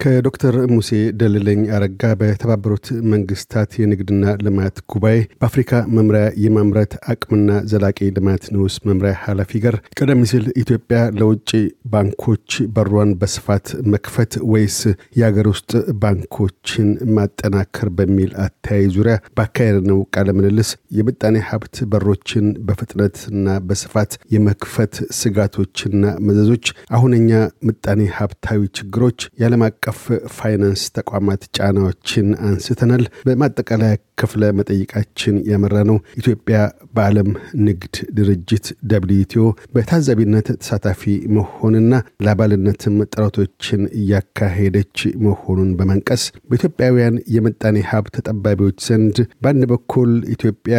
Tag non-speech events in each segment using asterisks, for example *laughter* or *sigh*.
ከዶክተር ሙሴ ደልለኝ አረጋ በተባበሩት መንግስታት የንግድና ልማት ጉባኤ በአፍሪካ መምሪያ የማምረት አቅምና ዘላቂ ልማት ንዑስ መምሪያ ኃላፊ ጋር ቀደም ሲል ኢትዮጵያ ለውጭ ባንኮች በሯን በስፋት መክፈት ወይስ የአገር ውስጥ ባንኮችን ማጠናከር በሚል አተያይ ዙሪያ ባካሄድነው ቃለ ምልልስ የምጣኔ ሀብት በሮችን በፍጥነትና በስፋት የመክፈት ስጋቶችና መዘዞች፣ አሁነኛ ምጣኔ ሀብታዊ ችግሮች፣ የዓለም አቀፍ ፋይናንስ ተቋማት ጫናዎችን አንስተናል። በማጠቃለያ ክፍለ መጠይቃችን ያመራነው ኢትዮጵያ በዓለም ንግድ ድርጅት WTO በታዛቢነት ተሳታፊ መሆንና ለአባልነትም ጥረቶችን እያካሄደች መሆኑን በመንቀስ በኢትዮጵያውያን የምጣኔ ሀብት ተጠባቢዎች ዘንድ በአንድ በኩል ኢትዮጵያ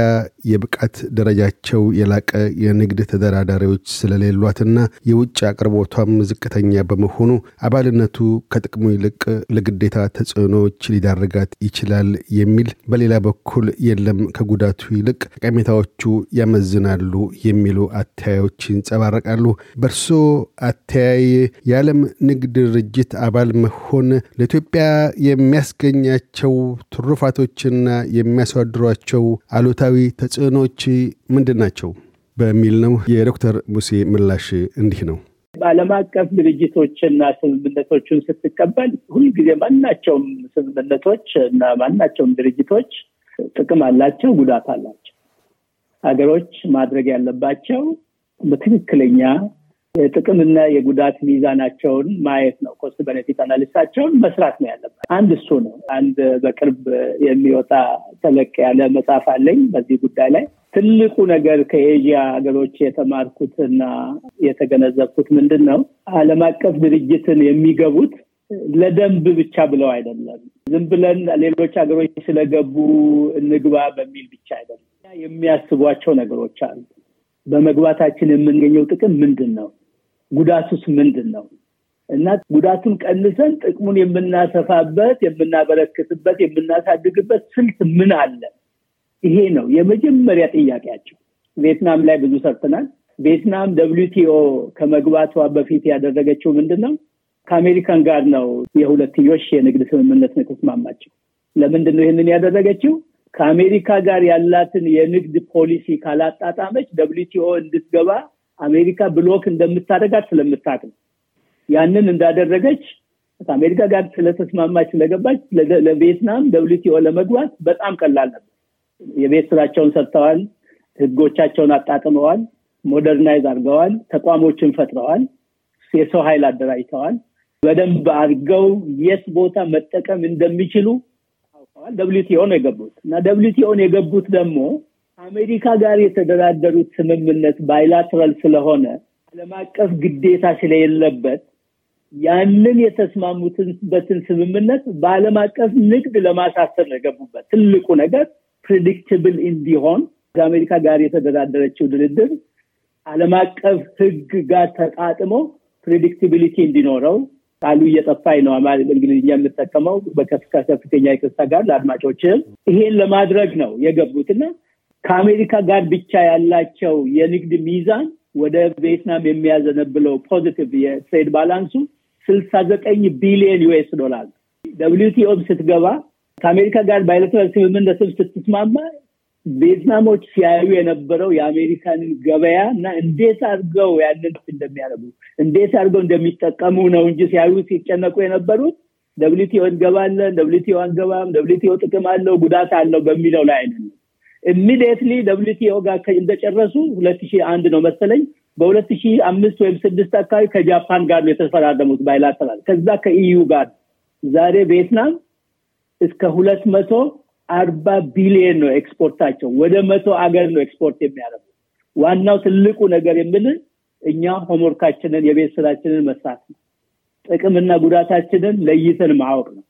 የብቃት ደረጃቸው የላቀ የንግድ ተደራዳሪዎች ስለሌሏትና የውጭ አቅርቦቷም ዝቅተኛ በመሆኑ አባልነቱ ከጥቅሙ ይልቅ ለግዴታ ተጽዕኖዎች ሊዳርጋት ይችላል የሚል በሌላ በኩል የለም ከጉዳቱ ይልቅ ጠቀሜታዎቹ ያመዝናሉ የሚሉ አተያዮች ይንጸባረቃሉ። በእርሶ አተያይ የዓለም ንግድ ድርጅት አባል መሆን ለኢትዮጵያ የሚያስገኛቸው ትሩፋቶችና የሚያሳድሯቸው አሉታዊ ተጽዕኖዎች ምንድን ናቸው? በሚል ነው። የዶክተር ሙሴ ምላሽ እንዲህ ነው። በዓለም አቀፍ ድርጅቶችና ስምምነቶችን ስትቀበል ሁልጊዜ ማናቸውም ስምምነቶች እና ማናቸውም ድርጅቶች ጥቅም አላቸው፣ ጉዳት አላቸው። ሀገሮች ማድረግ ያለባቸው በትክክለኛ የጥቅምና የጉዳት ሚዛናቸውን ማየት ነው። ኮስት በነፊት አናሊሳቸውን መስራት ነው ያለበት። አንድ እሱ ነው። አንድ በቅርብ የሚወጣ ተለቅ ያለ መጽሐፍ አለኝ በዚህ ጉዳይ ላይ ትልቁ ነገር ከኤዥያ ሀገሮች የተማርኩትና የተገነዘብኩት ምንድን ነው? ዓለም አቀፍ ድርጅትን የሚገቡት ለደንብ ብቻ ብለው አይደለም። ዝም ብለን ሌሎች ሀገሮች ስለገቡ እንግባ በሚል ብቻ አይደለም። የሚያስቧቸው ነገሮች አሉ። በመግባታችን የምንገኘው ጥቅም ምንድን ነው? ጉዳቱስ ምንድን ነው? እና ጉዳቱን ቀንሰን ጥቅሙን የምናሰፋበት፣ የምናበረክትበት፣ የምናሳድግበት ስልት ምን አለ? ይሄ ነው የመጀመሪያ ጥያቄያቸው። ቪየትናም ላይ ብዙ ሰርተናል። ቪየትናም ደብሊውቲኦ ከመግባቷ በፊት ያደረገችው ምንድን ነው? ከአሜሪካን ጋር ነው የሁለትዮሽ የንግድ ስምምነት ነው የተስማማቸው። ለምንድን ነው ይህንን ያደረገችው? ከአሜሪካ ጋር ያላትን የንግድ ፖሊሲ ካላጣጣመች WTO እንድትገባ አሜሪካ block እንደምታደርጋት ስለምታውቅ ነው። ያንን እንዳደረገች ከአሜሪካ ጋር ስለተስማማች ስለገባች ለቪየትናም WTO ለመግባት በጣም ቀላል ነበር። የቤት ስራቸውን ሰርተዋል። ህጎቻቸውን አጣጥመዋል። modernize አድርገዋል። ተቋሞችን ፈጥረዋል። የሰው ኃይል አደራጅተዋል። በደንብ አድርገው የት ቦታ መጠቀም እንደሚችሉ ታውቀዋል። WTO ነው የገቡት እና WTO ን የገቡት ደግሞ አሜሪካ ጋር የተደራደሩት ስምምነት bilateral ስለሆነ ዓለም አቀፍ ግዴታ ስለሌለበት ያንን የተስማሙትበትን ስምምነት በዓለም አቀፍ ንግድ ለማሳሰር ነው የገቡበት። ትልቁ ነገር predictable እንዲሆን ከአሜሪካ ጋር የተደራደረችው ድርድር ዓለም አቀፍ ህግ ጋር ተጣጥሞ predictability እንዲኖረው ቃሉ እየጠፋኝ ነው እንግሊዝኛ የምጠቀመው ከከፍተኛ ይቅርታ ጋር ለአድማጮችም ይሄን ለማድረግ ነው የገቡትና ከአሜሪካ ጋር ብቻ ያላቸው የንግድ ሚዛን ወደ ቪየትናም የሚያዘነብለው positive የ trade balance ኡ ስልሳ ዘጠኝ ቢሊዮን US ዶላር WTO ም ስትገባ ከአሜሪካ ጋር bilateral ስምምነትም ስትስማማ ቪየትናሞች ሲያዩ የነበረው የአሜሪካንን ገበያ እና እንዴት አድርገው ያንን እንደሚያደርጉ እንዴት አድርገው እንደሚጠቀሙ ነው እንጂ ሲያዩ ሲጨነቁ የነበሩት ደብሊውቲኦ እንገባለን፣ ደብሊውቲኦ አንገባም፣ ደብሊውቲኦ ጥቅም አለው ጉዳት አለው በሚለው ላይ አይደለም። immediately WTO ጋር እንደጨረሱ ሁለት ሺህ አንድ ነው መሰለኝ በሁለት ሺህ አምስት ወይም ስድስት አካባቢ ከጃፓን ጋር ነው የተፈራረሙት bilateral። ከዛ ከ EU ጋር ዛሬ ቪየትናም እስከ ሁለት መቶ አርባ ቢሊየን ነው ኤክስፖርታቸው። ወደ መቶ አገር ነው ኤክስፖርት የሚያደርጉ። ዋናው ትልቁ ነገር የምል እኛ homework ኣችንን የቤት ስራችንን መስራት ነው። ጥቅምና ጉዳታችንን ለይተን ማወቅ ነው።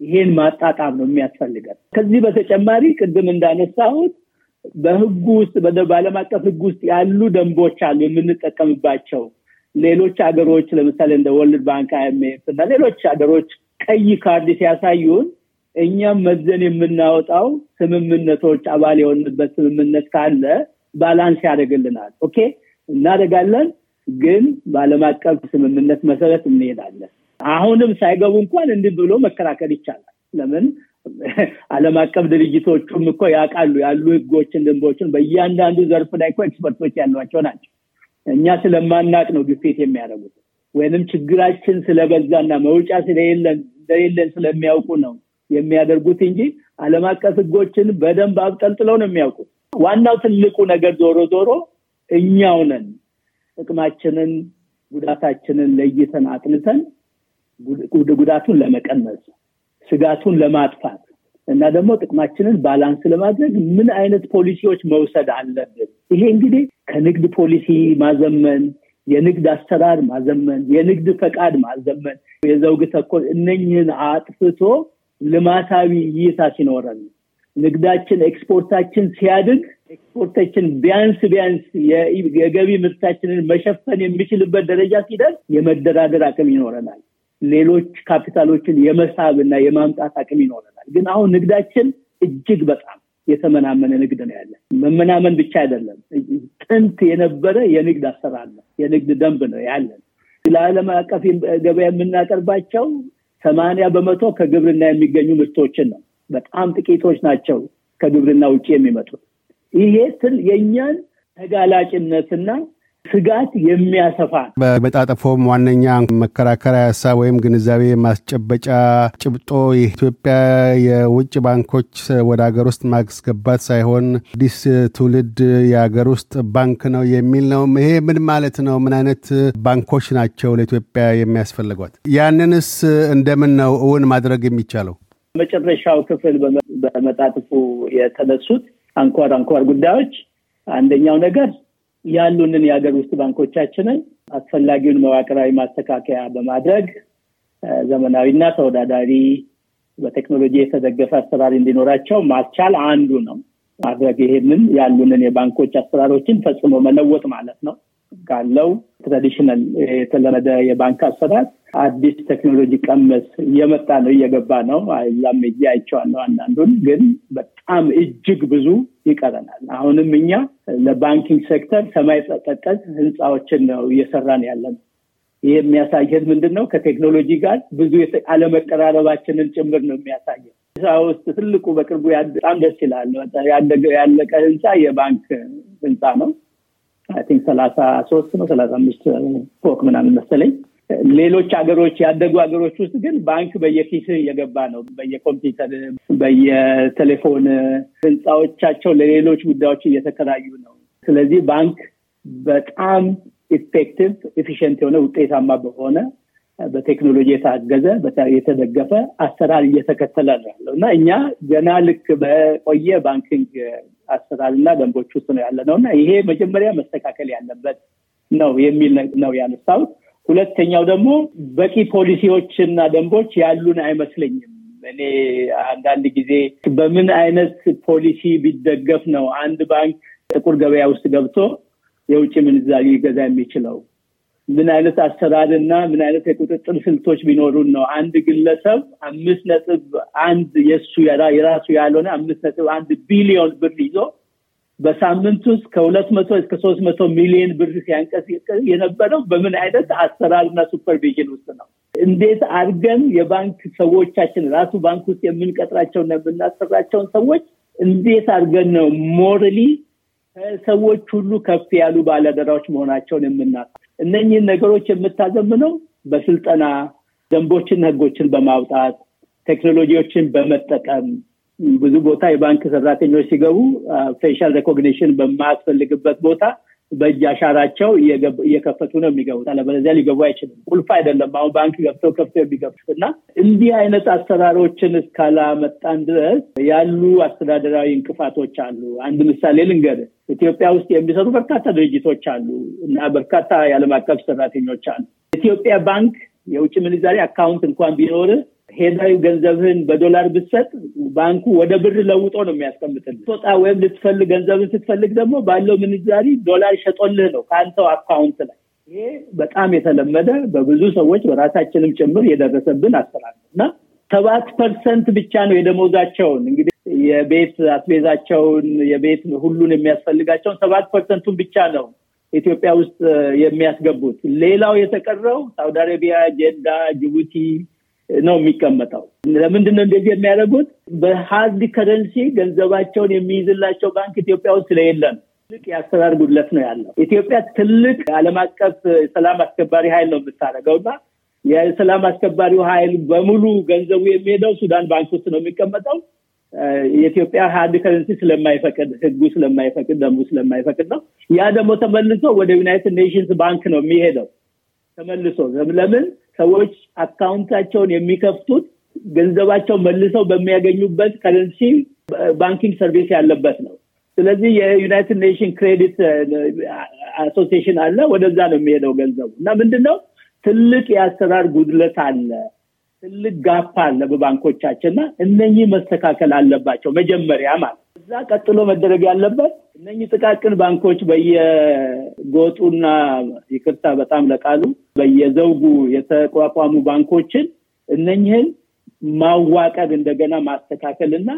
ይሄን ማጣጣም ነው የሚያስፈልገን። ከዚህ በተጨማሪ ቅድም እንዳነሳሁት በህጉ ውስጥ በዓለም አቀፍ ህግ ውስጥ ያሉ ደንቦች አሉ የምንጠቀምባቸው። ሌሎች ሀገሮች ለምሳሌ እንደ World Bank፣ IMF እና ሌሎች ሀገሮች ቀይ ካርድ ሲያሳዩን እኛም መዘን የምናወጣው ስምምነቶች አባል የሆንበት ስምምነት ካለ balance ያደርግልናል። okay እናደርጋለን፣ ግን በዓለም አቀፍ ስምምነት መሰረት እንሄዳለን። አሁንም ሳይገቡ እንኳን እንዲህ ብሎ መከራከር ይቻላል። ለምን *laughs* ዓለም አቀፍ ድርጅቶቹም እኮ ያውቃሉ ያሉ ህጎችን፣ ደንቦችን በእያንዳንዱ ዘርፍ ላይ እኮ expert ኦች ያሏቸው ናቸው። እኛ ስለማናውቅ ነው ግፊት የሚያደርጉት ወይንም ችግራችን ስለበዛና መውጫ ስለሌለን ስለሚያውቁ ነው የሚያደርጉት እንጂ ዓለም አቀፍ ህጎችን በደንብ አብጠልጥለው ነው የሚያውቁት። ዋናው ትልቁ ነገር ዞሮ ዞሮ እኛው ነን ጥቅማችንን ጉዳታችንን ለይተን አጥንተን ጉዳቱን ለመቀነስ ስጋቱን ለማጥፋት እና ደግሞ ጥቅማችንን balance ለማድረግ ምን አይነት ፖሊሲዎች መውሰድ አለብን? ይሄ እንግዲህ ከንግድ ፖሊሲ ማዘመን፣ የንግድ አሰራር ማዘመን፣ የንግድ ፈቃድ ማዘመን፣ የዘውግ ተኮር እነኝህን አጥፍቶ ልማታዊ እይታ ሲኖረን ንግዳችን ኤክስፖርታችን ሲያድግ ኤክስፖርታችን ቢያንስ ቢያንስ የገቢ ምርታችንን መሸፈን የሚችልበት ደረጃ ሲደርስ የመደራደር አቅም ይኖረናል። ሌሎች ካፒታሎችን የመሳብ እና የማምጣት አቅም ይኖረናል። ግን አሁን ንግዳችን እጅግ በጣም የተመናመነ ንግድ ነው ያለን። መመናመን ብቻ አይደለም፣ ጥንት የነበረ የንግድ አሰራር ነው፣ የንግድ ደንብ ነው ያለን። ለዓለም አቀፍ ገበያ የምናቀርባቸው ሰማንያ በመቶ ከግብርና የሚገኙ ምርቶችን ነው። በጣም ጥቂቶች ናቸው ከግብርና ውጭ የሚመጡት። ይሄ የእኛን ተጋላጭነትና ስጋት የሚያሰፋ በመጣጠፎም ዋነኛ መከራከሪያ ሀሳብ ወይም ግንዛቤ ማስጨበጫ ጭብጦ የኢትዮጵያ የውጭ ባንኮች ወደ ሀገር ውስጥ ማስገባት ሳይሆን አዲስ ትውልድ የሀገር ውስጥ ባንክ ነው የሚል ነው። ይሄ ምን ማለት ነው? ምን አይነት ባንኮች ናቸው ለኢትዮጵያ የሚያስፈልጓት? ያንንስ እንደምን ነው እውን ማድረግ የሚቻለው? መጨረሻው ክፍል በመጣጥፉ የተነሱት አንኳር አንኳር ጉዳዮች አንደኛው ነገር ያሉንን የሀገር ውስጥ ባንኮቻችንን አስፈላጊውን መዋቅራዊ ማስተካከያ በማድረግ ዘመናዊና ተወዳዳሪ በቴክኖሎጂ የተደገፈ አሰራር እንዲኖራቸው ማስቻል አንዱ ነው። ማድረግ ይሄንን ያሉንን የባንኮች አሰራሮችን ፈጽሞ መለወጥ ማለት ነው። ካለው ትራዲሽናል የተለመደ የባንክ አሰራር አዲስ ቴክኖሎጂ ቀመስ እየመጣ ነው፣ እየገባ ነው። እዛም እጅ አይቼዋለሁ። አንዳንዱን ግን በጣም እጅግ ብዙ ይቀረናል። አሁንም እኛ ለ banking sector ሰማይ ጠቀስ ህንፃዎችን ነው እየሰራን ያለን። ይህ የሚያሳየን ምንድን ነው? ከቴክኖሎጂ ጋር ብዙ አለመቀራረባችንን ጭምር ነው የሚያሳየን። ውስጥ ትልቁ በቅርቡ በጣም ደስ ይላል ያለቀ ህንፃ የባንክ ህንፃ ነው። think ሰላሳ ሶስት ነው ሰላሳ አምስት ፎቅ ምናምን መሰለኝ። ሌሎች ሀገሮች ያደጉ ሀገሮች ውስጥ ግን ባንክ በየኪስ እየገባ ነው። በየኮምፒውተር፣ በየቴሌፎን ህንፃዎቻቸው ለሌሎች ጉዳዮች እየተከራዩ ነው። ስለዚህ ባንክ በጣም effective efficient የሆነ ውጤታማ በሆነ በቴክኖሎጂ የታገዘ የተደገፈ አሰራር እየተከተለ ያለው እና እኛ ገና ልክ በቆየ banking አሰራር እና ደንቦች ውስጥ ነው ያለ ነው እና ይሄ መጀመሪያ መስተካከል ያለበት ነው የሚል ነው ያነሳሁት። ሁለተኛው ደግሞ በቂ ፖሊሲዎች እና ደንቦች ያሉን አይመስለኝም። እኔ አንዳንድ ጊዜ በምን አይነት ፖሊሲ ቢደገፍ ነው አንድ ባንክ ጥቁር ገበያ ውስጥ ገብቶ የውጭ ምንዛሪ ሊገዛ የሚችለው? ምን አይነት አሰራርና ምን አይነት የቁጥጥር ስልቶች ቢኖሩን ነው አንድ ግለሰብ አምስት ነጥብ አንድ የእሱ የራሱ ያልሆነ አምስት ነጥብ አንድ ቢሊዮን ብር ይዞ በሳምንት ውስጥ ከሁለት መቶ እስከ ሶስት መቶ ሚሊዮን ብር ሲያንቀሳቅስ የነበረው በምን አይነት አሰራርና supervision ውስጥ ነው? እንዴት አድርገን የባንክ ሰዎቻችን ራሱ ባንክ ውስጥ የምንቀጥራቸውና የምናሰራቸውን ሰዎች እንዴት አድርገን ነው morally ከሰዎች ሁሉ ከፍ ያሉ ባለአደራዎች መሆናቸውን የምና እነኝህን ነገሮች የምታዘምነው በስልጠና ደንቦችን፣ ህጎችን በማውጣት ቴክኖሎጂዎችን በመጠቀም ብዙ ቦታ የባንክ ሰራተኞች ሲገቡ facial recognition በማያስፈልግበት ቦታ በእጅ አሻራቸው እየከፈቱ ነው የሚገቡት። አለበለዚያ ሊገቡ አይችልም። ቁልፍ አይደለም አሁን ባንክ ገብተው ከፍተው የሚገቡት እና እንዲህ አይነት አሰራሮችን እስካላመጣን ድረስ ያሉ አስተዳደራዊ እንቅፋቶች አሉ። አንድ ምሳሌ ልንገር። ኢትዮጵያ ውስጥ የሚሰሩ በርካታ ድርጅቶች አሉ እና በርካታ የዓለም አቀፍ ሰራተኞች አሉ። ኢትዮጵያ ባንክ የውጭ ምንዛሬ account እንኳን ቢኖር ሄደህ ገንዘብህን በዶላር ብትሰጥ ባንኩ ወደ ብር ለውጦ ነው የሚያስቀምጥልህ። ስትወጣ ወይም ልትፈልግ ገንዘብን ስትፈልግ ደግሞ ባለው ምንዛሪ ዶላር ሸጦልህ ነው ከአንተው account ላይ። ይሄ በጣም የተለመደ በብዙ ሰዎች በራሳችንም ጭምር የደረሰብን አሰራር ነው እና ሰባት percent ብቻ ነው የደሞዛቸውን እንግዲህ የቤት አስቤዛቸውን የቤት ሁሉን የሚያስፈልጋቸውን ሰባት percent ኡን ብቻ ነው ኢትዮጵያ ውስጥ የሚያስገቡት። ሌላው የተቀረው ሳውዲ አረቢያ፣ ጀዳ፣ ጅቡቲ ነው የሚቀመጠው። ለምንድን ነው እንደዚህ የሚያደርጉት? በ hard currency ገንዘባቸውን የሚይዝላቸው ባንክ ኢትዮጵያ ውስጥ ስለሌለ ነው። ትልቅ የአሰራር ጉድለት ነው ያለው። ኢትዮጵያ ትልቅ ዓለም አቀፍ ሰላም አስከባሪ ኃይል ነው የምታደርገው እና የሰላም አስከባሪው ኃይል በሙሉ ገንዘቡ የሚሄደው ሱዳን ባንክ ውስጥ ነው የሚቀመጠው። የኢትዮጵያ hard currency ስለማይፈቅድ ህጉ ስለማይፈቅድ ደንቡ ስለማይፈቅድ ነው። ያ ደግሞ ተመልሶ ወደ ዩናይትድ ኔሽንስ ባንክ ነው የሚሄደው ተመልሶ። ለምን ሰዎች account ኣቸውን የሚከፍቱት ገንዘባቸው መልሰው በሚያገኙበት currency banking service ያለበት ነው። ስለዚህ የዩናይትድ ኔሽን Credit Association አለ፣ ወደዛ ነው የሚሄደው ገንዘቡ እና ምንድን ነው ትልቅ የአሰራር ጉድለት አለ። ትልቅ gap አለ በባንኮቻችን እና እነኚህ መስተካከል አለባቸው መጀመሪያ ማለት እዛ ቀጥሎ መደረግ ያለበት እነኚህ ጥቃቅን ባንኮች በየጎጡና ይቅርታ በጣም ለቃሉ በየዘውጉ የተቋቋሙ ባንኮችን እነኝህን ማዋቀር እንደገና ማስተካከል እና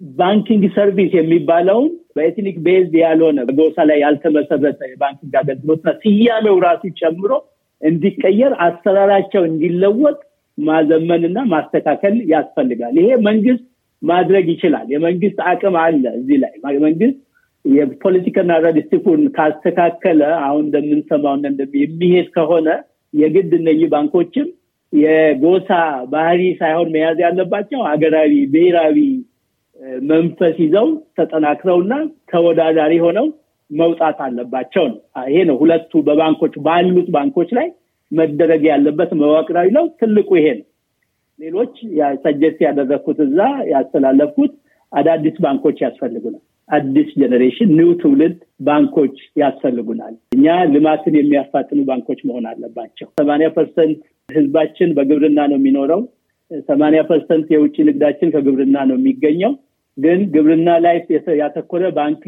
banking service የሚባለውን በ ethnic based ያልሆነ በጎሳ ላይ ያልተመሰረተ የ banking አገልግሎትና ስያሜው ራሱ ጨምሮ እንዲቀየር አሰራራቸው እንዲለወጥ ማዘመንና ማስተካከል ያስፈልጋል። ይሄ መንግስት ማድረግ ይችላል። የመንግስት አቅም አለ እዚህ ላይ መንግስት የፖለቲካና narrative ን ካስተካከለ አሁን እንደምንሰማው የሚሄድ ከሆነ የግድ እነዚህ ባንኮችም የጎሳ ባህሪ ሳይሆን መያዝ ያለባቸው ሀገራዊ ብሔራዊ መንፈስ ይዘው ተጠናክረውና ተወዳዳሪ ሆነው መውጣት አለባቸው ነው። ይሄ ነው ሁለቱ በባንኮች ባሉት ባንኮች ላይ መደረግ ያለበት መዋቅራዊ ነው። ትልቁ ይሄ ነው። ሌሎች suggest ያደረግኩት እዛ ያስተላለፍኩት አዳዲስ ባንኮች ያስፈልጉናል። አዲስ generation new ትውልድ ባንኮች ያስፈልጉናል። እኛ ልማትን የሚያፋጥኑ ባንኮች መሆን አለባቸው። ሰማንያ percent ህዝባችን በግብርና ነው የሚኖረው። ሰማንያ percent የውጭ ንግዳችን ከግብርና ነው የሚገኘው። ግን ግብርና ላይ ያተኮረ ባንክ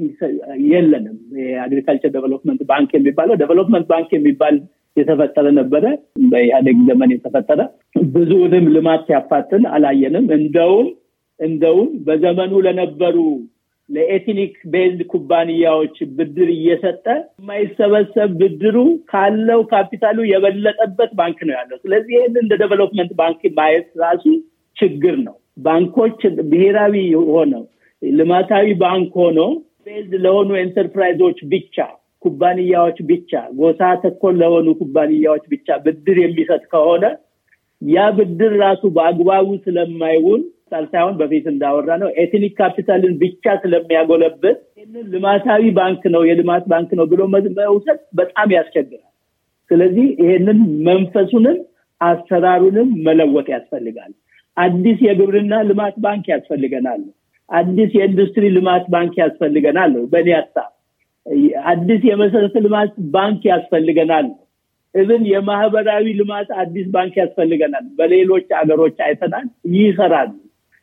የለንም። የ agriculture development bank የሚባለው development bank የሚባል የተፈጠረ ነበረ። በኢህአዴግ ዘመን የተፈጠረ ብዙውንም ልማት ሲያፋጥን አላየንም። እንደውም እንደውም በዘመኑ ለነበሩ ለ ethnic based ኩባንያዎች ብድር እየሰጠ የማይሰበሰብ ብድሩ ካለው ካፒታሉ የበለጠበት ባንክ ነው ያለው። ስለዚህ ይህን እንደ development bank ማየት ራሱ ችግር ነው። ባንኮች ብሔራዊ ሆነው ልማታዊ ባንክ ሆኖ based ለሆኑ ኤንተርፕራይዞች ብቻ ኩባንያዎች ብቻ ጎሳ ተኮር ለሆኑ ኩባንያዎች ብቻ ብድር የሚሰጥ ከሆነ ያ ብድር ራሱ በአግባቡ ስለማይውል ሳይሆን በፊት እንዳወራ ነው ethnic ካፒታልን ብቻ ስለሚያጎለብት ይህንን ልማታዊ ባንክ ነው የልማት ባንክ ነው ብሎ መውሰድ በጣም ያስቸግራል። ስለዚህ ይሄንን መንፈሱንም አሰራሩንም መለወጥ ያስፈልጋል። አዲስ የግብርና ልማት ባንክ ያስፈልገናል። አዲስ የኢንዱስትሪ ልማት ባንክ ያስፈልገናል። በእኔ ሀሳብ አዲስ የመሰረተ ልማት ባንክ ያስፈልገናል። እብን የማህበራዊ ልማት አዲስ ባንክ ያስፈልገናል። በሌሎች ሀገሮች አይተናል፣ ይሰራሉ።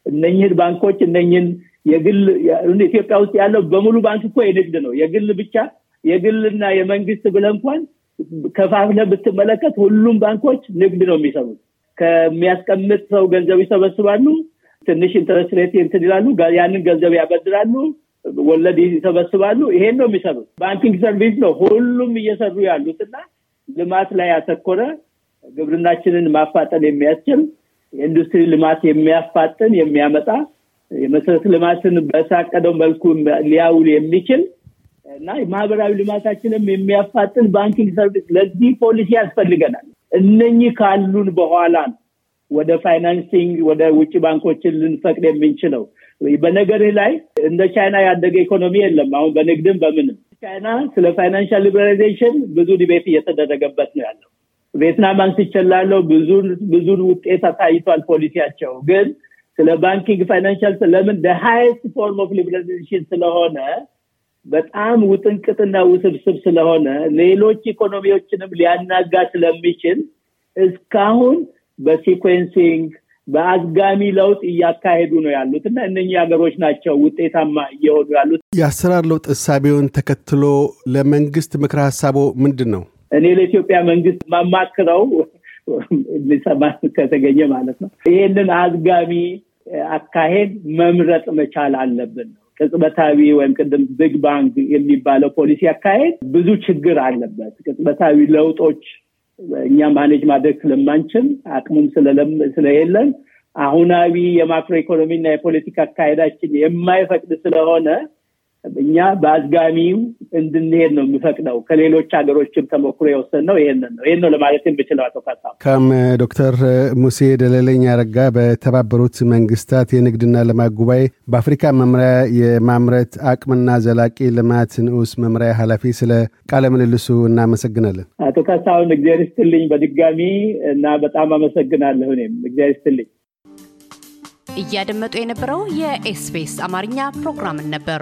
እነኝህን ባንኮች እነኝህን የግል ኢትዮጵያ ውስጥ ያለው በሙሉ ባንክ እኮ የንግድ ነው። የግል ብቻ የግልና የመንግስት ብለህ እንኳን ከፋፍለ ብትመለከት ሁሉም ባንኮች ንግድ ነው የሚሰሩት። ከሚያስቀምጥ ሰው ገንዘብ ይሰበስባሉ። ትንሽ interest rate እንትን ይላሉ። ያንን ገንዘብ ያበድራሉ። ወለድ ይሰበስባሉ። ይሄን ነው የሚሰሩት። banking service ነው ሁሉም እየሰሩ ያሉት እና ልማት ላይ ያተኮረ ግብርናችንን ማፋጠን የሚያስችል የኢንዱስትሪ ልማት የሚያፋጥን የሚያመጣ የመሰረተ ልማትን በሳቀደው መልኩ ሊያውል የሚችል እና ማህበራዊ ልማታችንም የሚያፋጥን banking service ለዚህ ፖሊሲ ያስፈልገናል። እነኚህ ካሉን በኋላ ወደ financing ወደ ውጭ ባንኮችን ልንፈቅድ የምንችለው በነገርህ ላይ እንደ ቻይና ያደገ ኢኮኖሚ የለም። አሁን በንግድም በምንም ቻይና ስለ financial liberalization ብዙ debate እየተደረገበት ነው ያለው። ቪየትናም አንስቼልሃለሁ። ብዙ ውጤት አሳይቷል ፖሊሲያቸው። ግን ስለ banking financial ለምን highest form of liberalization ስለሆነ በጣም ውጥንቅጥና ውስብስብ ስለሆነ ሌሎች ኢኮኖሚዎችንም ሊያናጋ ስለሚችል እስካሁን በ sequencing በአዝጋሚ ለውጥ እያካሄዱ ነው ያሉት እና እነኚህ ሀገሮች ናቸው ውጤታማ እየሆኑ ያሉት። የአሰራር ለውጥ እሳቤውን ተከትሎ ለመንግስት ምክረ ሀሳብዎ ምንድን ነው? እኔ ለኢትዮጵያ መንግስት የማማክረው ሊሰማ ከተገኘ ማለት ነው። ይህንን አዝጋሚ አካሄድ መምረጥ መቻል አለብን ነው። ቅጽበታዊ ወይም ቅድም big bang የሚባለው ፖሊሲ አካሄድ ብዙ ችግር አለበት። ቅጽበታዊ ለውጦች እኛ manage ማድረግ ስለማንችል አቅሙም ስለሌለን አሁናዊ የማክሮ ኢኮኖሚ እና የፖለቲካ አካሄዳችን የማይፈቅድ ስለሆነ እኛ በአዝጋሚው እንድንሄድ ነው የሚፈቅደው። ከሌሎች ሀገሮችም ተሞክሮ የወሰንነው ይህንን ነው። ይህን ነው ለማለት የምችለው። አቶ ካሳ ከም ዶክተር ሙሴ ደለለኝ አረጋ በተባበሩት መንግስታት የንግድና ልማት ጉባኤ በአፍሪካ መምሪያ የማምረት አቅምና ዘላቂ ልማት ንዑስ መምሪያ ኃላፊ፣ ስለ ቃለ ምልልሱ እናመሰግናለን። አቶ ካሳሁን እግዚአብሔር ይስጥልኝ በድጋሚ እና በጣም አመሰግናለሁ። እኔም እግዚአብሔር ይስጥልኝ። እያደመጡ የነበረው የ SBS አማርኛ ፕሮግራምን ነበር።